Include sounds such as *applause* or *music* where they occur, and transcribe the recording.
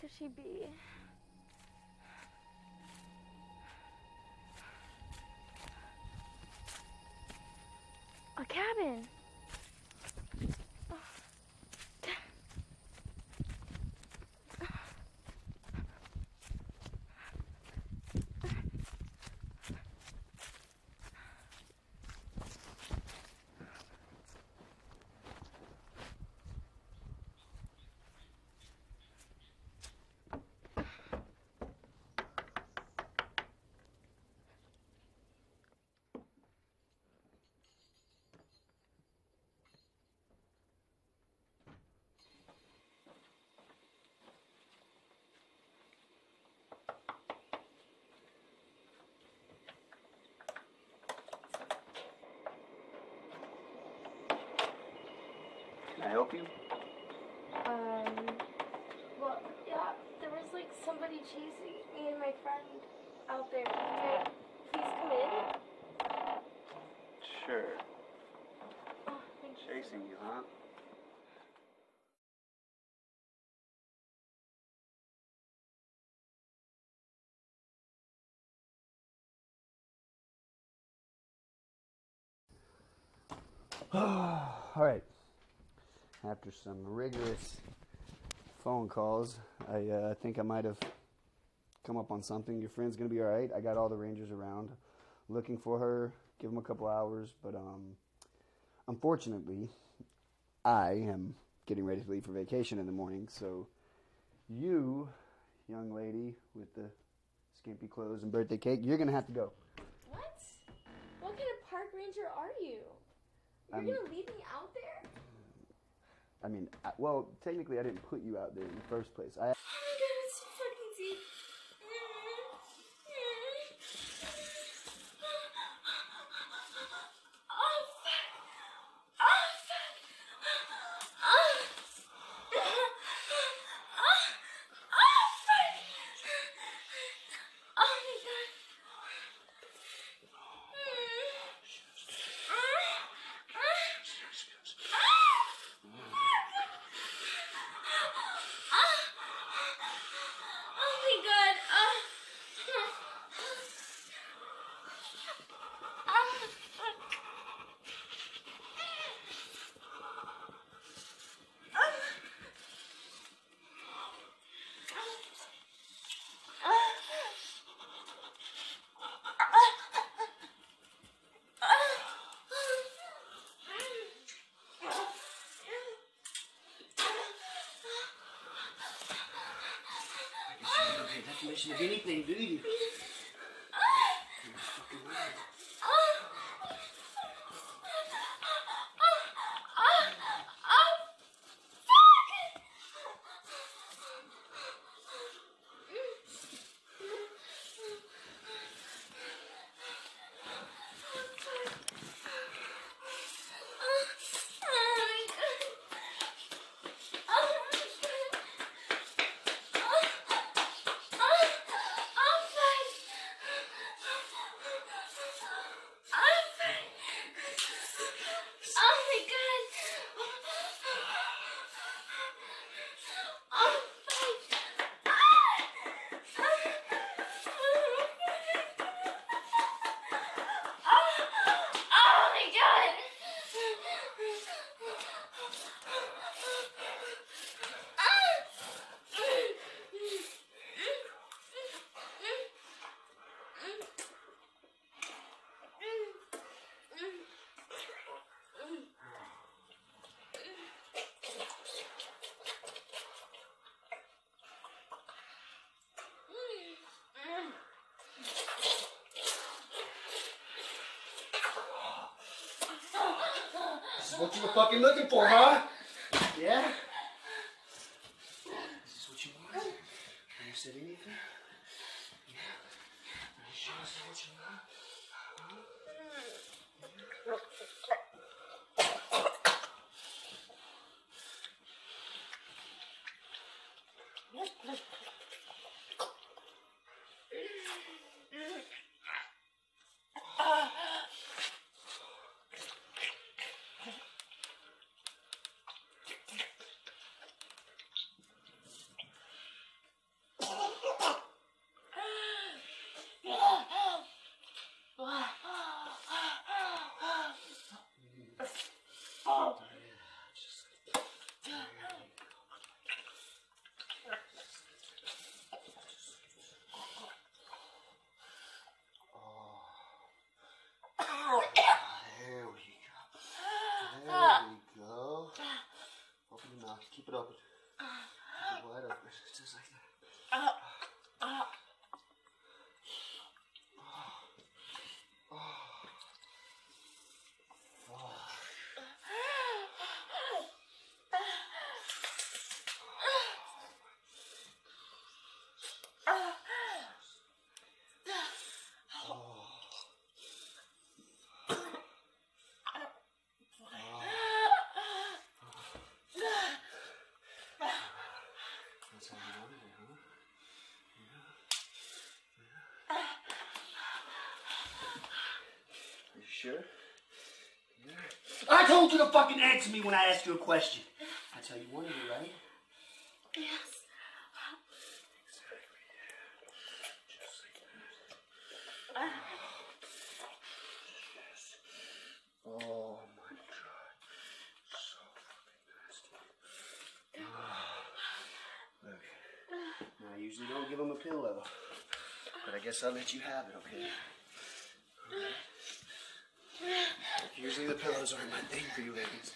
could she be? Can I help you? Um, well, yeah, there was like somebody chasing me and my friend out there. Can I please come in? Sure. Oh. Chasing you, huh? *sighs* All right. After some rigorous phone calls, I uh, think I might have come up on something. Your friend's gonna be all right. I got all the rangers around, looking for her. Give them a couple hours, but um, unfortunately, I am getting ready to leave for vacation in the morning. So, you, young lady with the skimpy clothes and birthday cake, you're gonna have to go. What? What kind of park ranger are you? You're I'm- gonna leave me out there? I mean, well, technically, I didn't put you out there in the first place. I Oh my god, it's so fucking deep. Oh fuck. Oh fuck. Oh. Oh. Oh fuck. Oh my god. Oh my god. Oh. You don't pay definition of anything, do you? This is what you were fucking looking for, huh? Yeah? This is what you want? Have you said anything? Yeah. Are you sure this is what you want? Huh? Yeah. Sure? Yeah. I told you to fucking answer me when I asked you a question. That's how you wanted it, right? Yes. Oh my god. So fucking nasty. Ah. Look. Now, I usually don't give them a pillow. But I guess I'll let you have it, okay? Alright. Usually the pillows aren't my thing for you ladies.